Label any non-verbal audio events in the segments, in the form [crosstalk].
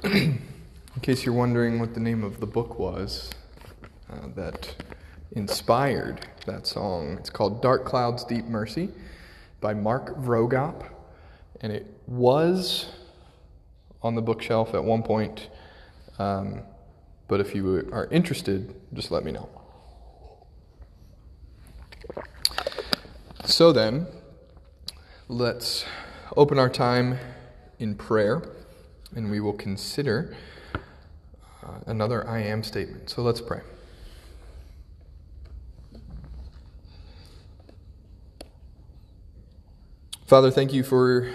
[clears throat] In case you're wondering what the name of the book was uh, that inspired that song, it's called Dark Clouds, Deep Mercy by Mark Vroegop. And it was on the bookshelf at one point. Um, but if you are interested, just let me know. So then, let's open our time in prayer and we will consider uh, another I am statement. So let's pray. Father, thank you for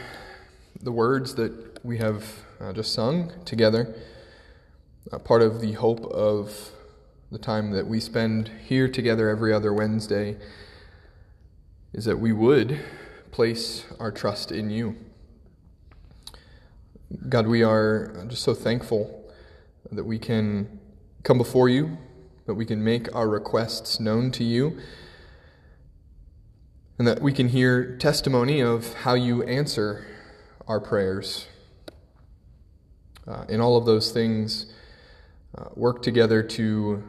the words that we have uh, just sung together. Uh, part of the hope of the time that we spend here together every other Wednesday is that we would place our trust in you. God, we are just so thankful that we can come before you, that we can make our requests known to you, and that we can hear testimony of how you answer our prayers. Uh, in all of those things, uh, work together to,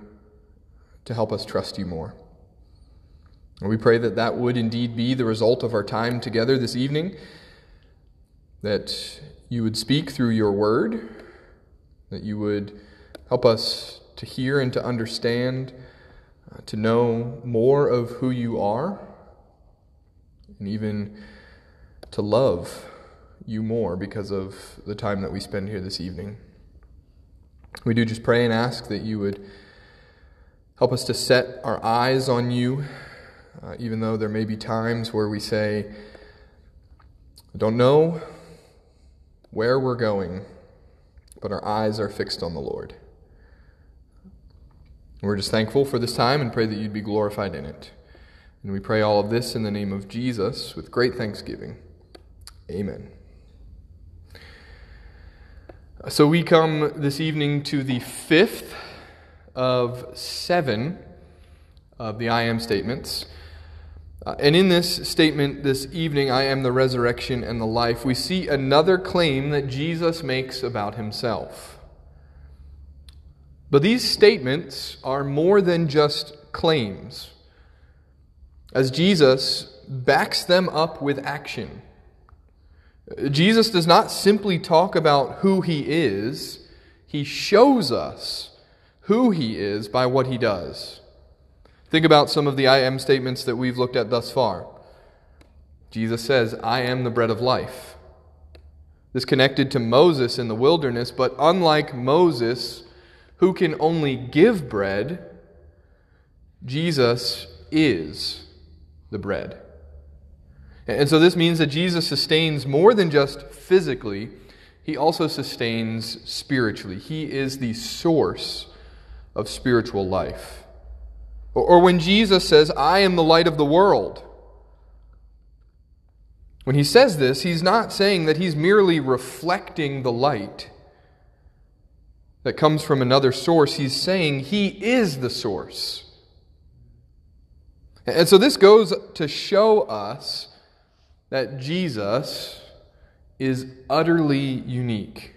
to help us trust you more. And we pray that that would indeed be the result of our time together this evening, that you would speak through your word, that you would help us to hear and to understand, uh, to know more of who you are, and even to love you more because of the time that we spend here this evening. We do just pray and ask that you would help us to set our eyes on you, uh, even though there may be times where we say, I don't know where we're going, but our eyes are fixed on the Lord. We're just thankful for this time and pray that you'd be glorified in it. And we pray all of this in the name of Jesus with great thanksgiving. Amen. So we come this evening to the fifth of seven of the I am statements. Uh, and in this statement this evening, I am the resurrection and the life, we see another claim that Jesus makes about himself. But these statements are more than just claims, as Jesus backs them up with action. Jesus does not simply talk about who he is, he shows us who he is by what he does. Think about some of the I am statements that we've looked at thus far. Jesus says, I am the bread of life. This connected to Moses in the wilderness, but unlike Moses, who can only give bread, Jesus is the bread. And so this means that Jesus sustains more than just physically, he also sustains spiritually. He is the source of spiritual life. Or when Jesus says, I am the light of the world. When he says this, he's not saying that he's merely reflecting the light that comes from another source. He's saying he is the source. And so this goes to show us that Jesus is utterly unique.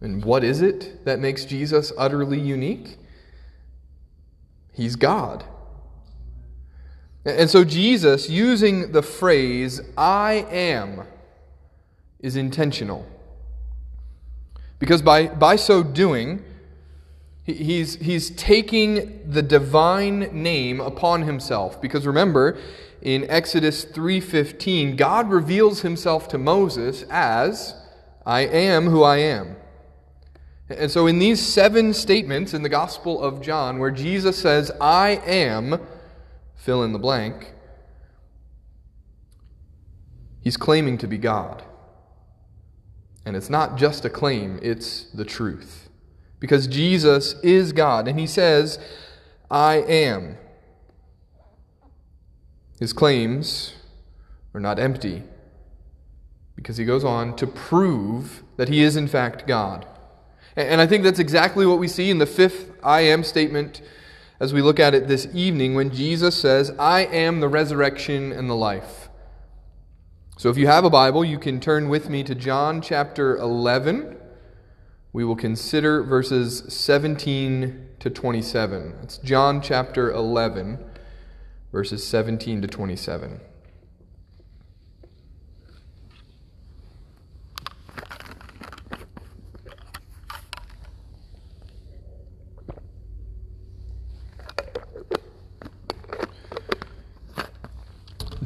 And what is it that makes Jesus utterly unique? He's God. And so Jesus, using the phrase, I am, is intentional. Because by, by so doing, he's, he's taking the divine name upon himself. Because remember, in Exodus 3:15, God reveals himself to Moses as I am who I am. And so, in these seven statements in the Gospel of John, where Jesus says, I am, fill in the blank, he's claiming to be God. And it's not just a claim, it's the truth. Because Jesus is God, and he says, I am. His claims are not empty, because he goes on to prove that he is, in fact, God. And I think that's exactly what we see in the fifth I am statement as we look at it this evening when Jesus says, I am the resurrection and the life. So if you have a Bible, you can turn with me to John chapter 11. we will consider verses 17 to 27. It's John chapter 11, verses 17 to 27.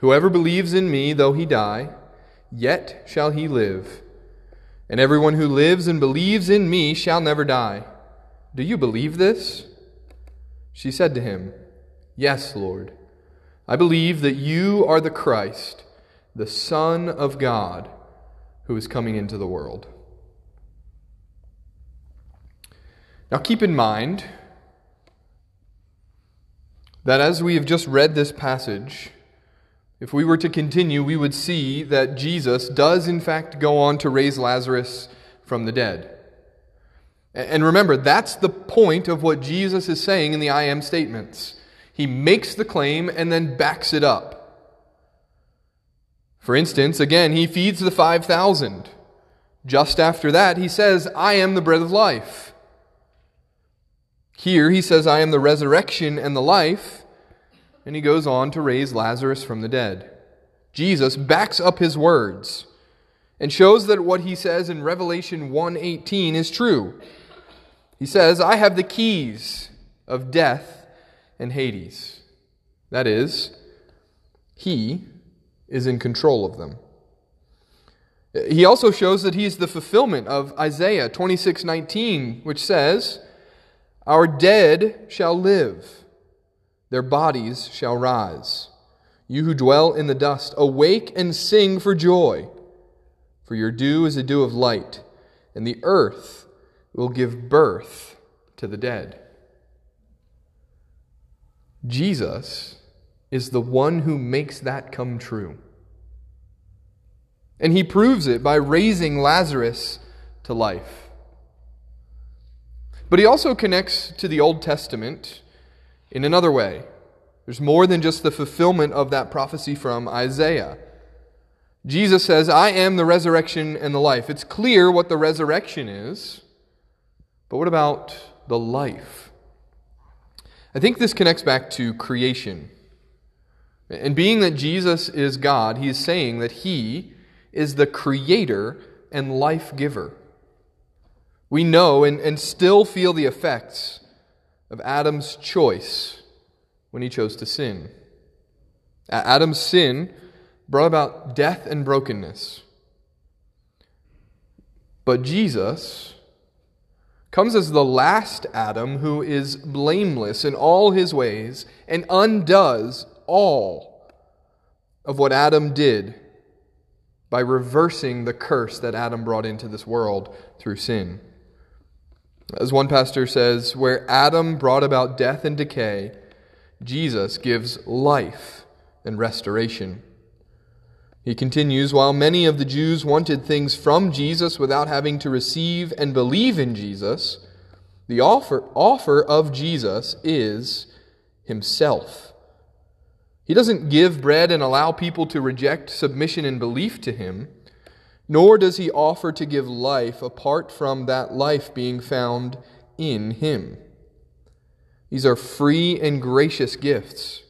Whoever believes in me, though he die, yet shall he live. And everyone who lives and believes in me shall never die. Do you believe this? She said to him, Yes, Lord. I believe that you are the Christ, the Son of God, who is coming into the world. Now keep in mind that as we have just read this passage, if we were to continue, we would see that Jesus does, in fact, go on to raise Lazarus from the dead. And remember, that's the point of what Jesus is saying in the I am statements. He makes the claim and then backs it up. For instance, again, he feeds the 5,000. Just after that, he says, I am the bread of life. Here, he says, I am the resurrection and the life and he goes on to raise Lazarus from the dead. Jesus backs up his words and shows that what he says in Revelation 1:18 is true. He says, "I have the keys of death and Hades." That is, he is in control of them. He also shows that he is the fulfillment of Isaiah 26:19, which says, "Our dead shall live." Their bodies shall rise. You who dwell in the dust, awake and sing for joy. For your dew is a dew of light, and the earth will give birth to the dead. Jesus is the one who makes that come true. And he proves it by raising Lazarus to life. But he also connects to the Old Testament in another way. There's more than just the fulfillment of that prophecy from Isaiah. Jesus says, I am the resurrection and the life. It's clear what the resurrection is, but what about the life? I think this connects back to creation. And being that Jesus is God, he is saying that he is the creator and life giver. We know and, and still feel the effects of Adam's choice when he chose to sin. Adam's sin brought about death and brokenness. But Jesus comes as the last Adam who is blameless in all his ways and undoes all of what Adam did by reversing the curse that Adam brought into this world through sin. As one pastor says, where Adam brought about death and decay, Jesus gives life and restoration. He continues While many of the Jews wanted things from Jesus without having to receive and believe in Jesus, the offer, offer of Jesus is Himself. He doesn't give bread and allow people to reject submission and belief to Him nor does he offer to give life apart from that life being found in him. These are free and gracious gifts,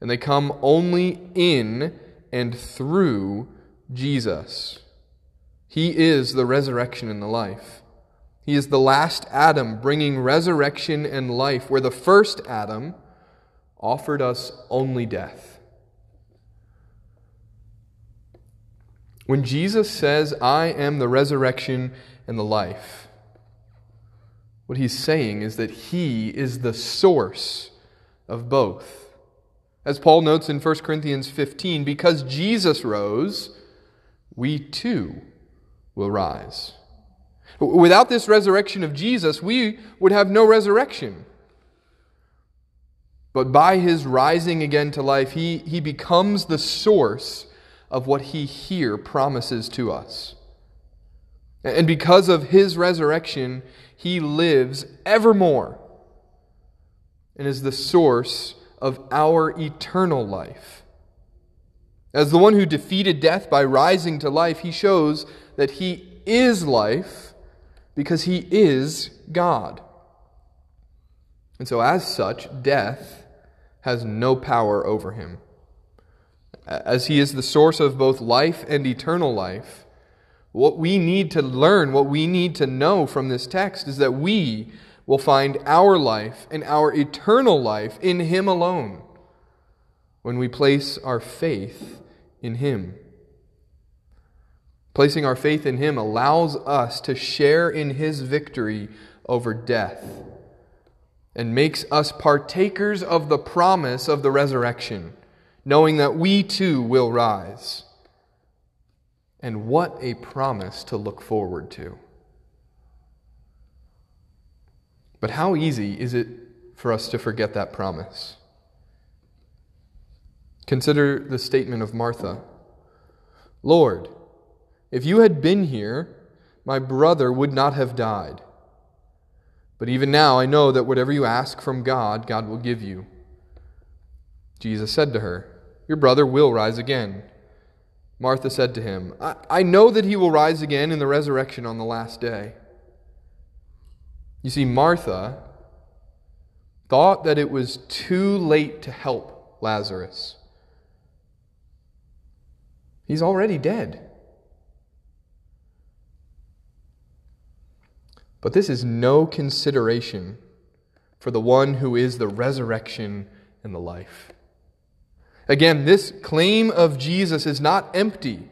and they come only in and through Jesus. He is the resurrection and the life. He is the last Adam, bringing resurrection and life, where the first Adam offered us only death. When Jesus says, I am the resurrection and the life, what he's saying is that he is the source of both. As Paul notes in 1 Corinthians 15, because Jesus rose, we too will rise. Without this resurrection of Jesus, we would have no resurrection. But by his rising again to life, he, he becomes the source of what he here promises to us. And because of his resurrection, he lives evermore and is the source of our eternal life. As the one who defeated death by rising to life, he shows that he is life because he is God. And so, as such, death has no power over him. As he is the source of both life and eternal life, what we need to learn, what we need to know from this text is that we will find our life and our eternal life in him alone when we place our faith in him. Placing our faith in Him allows us to share in His victory over death and makes us partakers of the promise of the resurrection, knowing that we too will rise. And what a promise to look forward to. But how easy is it for us to forget that promise? Consider the statement of Martha Lord, if you had been here, my brother would not have died. But even now I know that whatever you ask from God, God will give you. Jesus said to her, Your brother will rise again. Martha said to him, I, I know that he will rise again in the resurrection on the last day. You see, Martha thought that it was too late to help Lazarus. He's already dead. But this is no consideration for the one who is the resurrection and the life. Again, this claim of Jesus is not empty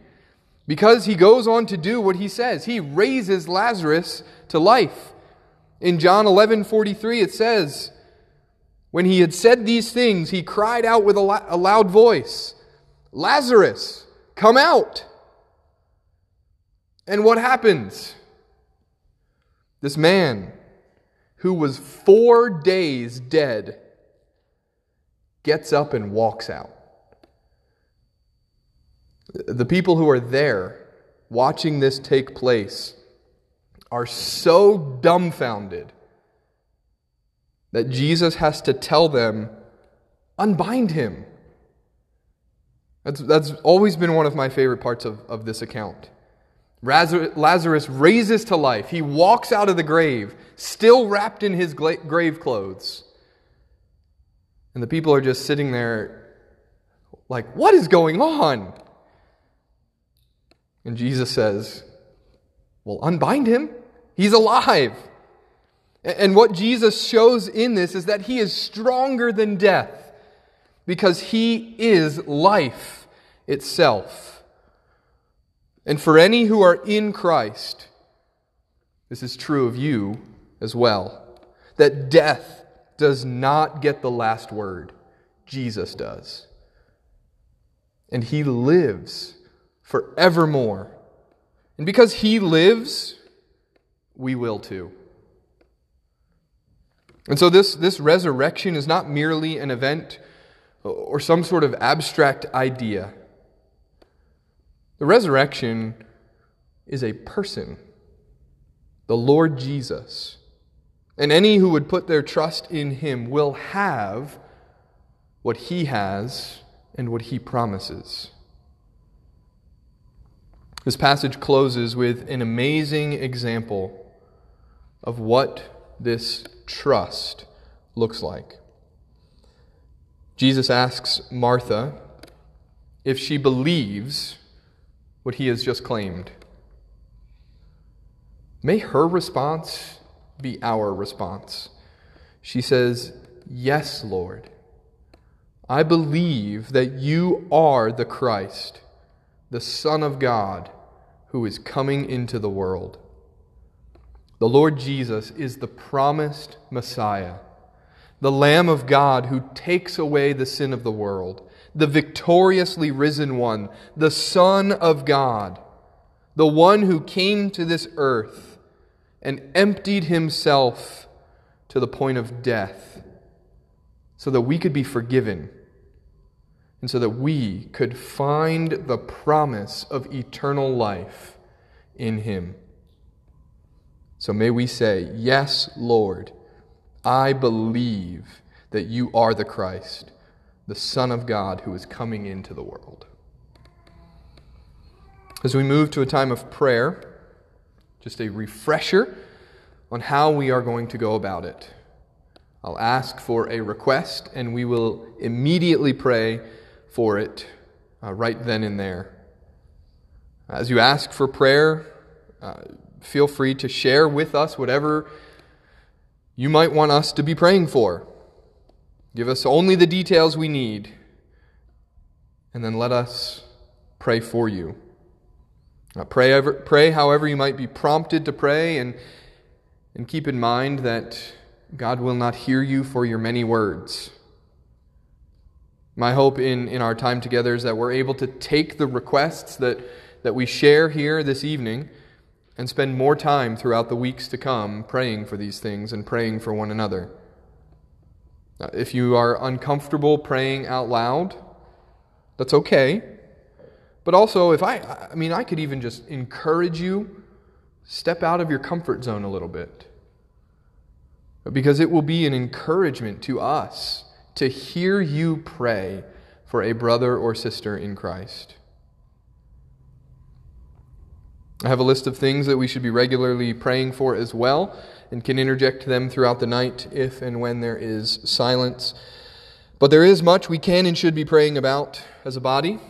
because he goes on to do what he says. He raises Lazarus to life. In John 11 43, it says, When he had said these things, he cried out with a loud voice, Lazarus, come out. And what happens? This man who was four days dead gets up and walks out. The people who are there watching this take place are so dumbfounded that Jesus has to tell them, unbind him. That's, that's always been one of my favorite parts of, of this account. Lazarus raises to life. He walks out of the grave, still wrapped in his grave clothes. And the people are just sitting there, like, what is going on? And Jesus says, Well, unbind him. He's alive. And what Jesus shows in this is that he is stronger than death because he is life itself. And for any who are in Christ, this is true of you as well, that death does not get the last word. Jesus does. And he lives forevermore. And because he lives, we will too. And so, this, this resurrection is not merely an event or some sort of abstract idea. The resurrection is a person, the Lord Jesus. And any who would put their trust in him will have what he has and what he promises. This passage closes with an amazing example of what this trust looks like. Jesus asks Martha if she believes what he has just claimed. May her response be our response. She says, Yes, Lord. I believe that you are the Christ, the Son of God, who is coming into the world. The Lord Jesus is the promised Messiah, the Lamb of God who takes away the sin of the world, the victoriously risen one, the Son of God, the one who came to this earth and emptied himself to the point of death so that we could be forgiven and so that we could find the promise of eternal life in him. So may we say, Yes, Lord, I believe that you are the Christ, the Son of God who is coming into the world. As we move to a time of prayer, just a refresher on how we are going to go about it. I'll ask for a request, and we will immediately pray for it uh, right then and there. As you ask for prayer, uh, feel free to share with us whatever you might want us to be praying for. Give us only the details we need, and then let us pray for you. Uh, pray, ever, pray however you might be prompted to pray, and, and keep in mind that God will not hear you for your many words. My hope in, in our time together is that we're able to take the requests that, that we share here this evening and spend more time throughout the weeks to come praying for these things and praying for one another. If you are uncomfortable praying out loud, that's okay. But also, if I, I mean, I could even just encourage you, step out of your comfort zone a little bit. Because it will be an encouragement to us to hear you pray for a brother or sister in Christ. I have a list of things that we should be regularly praying for as well, and can interject them throughout the night if and when there is silence. But there is much we can and should be praying about as a body,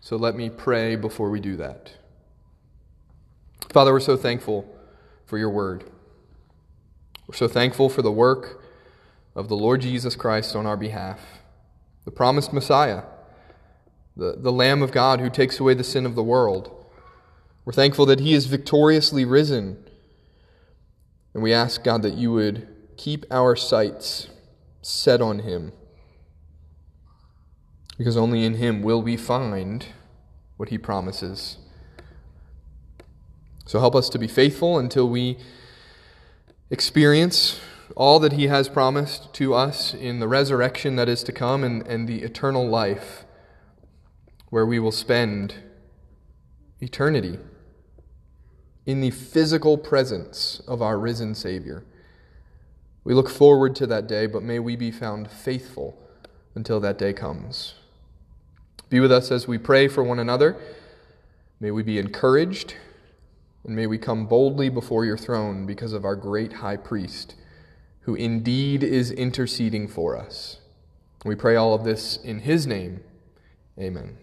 so let me pray before we do that. Father, we're so thankful for your word. We're so thankful for the work of the Lord Jesus Christ on our behalf, the promised Messiah, the, the Lamb of God who takes away the sin of the world. We're thankful that He is victoriously risen. And we ask, God, that you would keep our sights set on Him. Because only in Him will we find what He promises. So help us to be faithful until we experience all that He has promised to us in the resurrection that is to come and, and the eternal life where we will spend eternity in the physical presence of our risen Savior. We look forward to that day, but may we be found faithful until that day comes. Be with us as we pray for one another. May we be encouraged, and may we come boldly before your throne because of our great high priest, who indeed is interceding for us. We pray all of this in his name. Amen.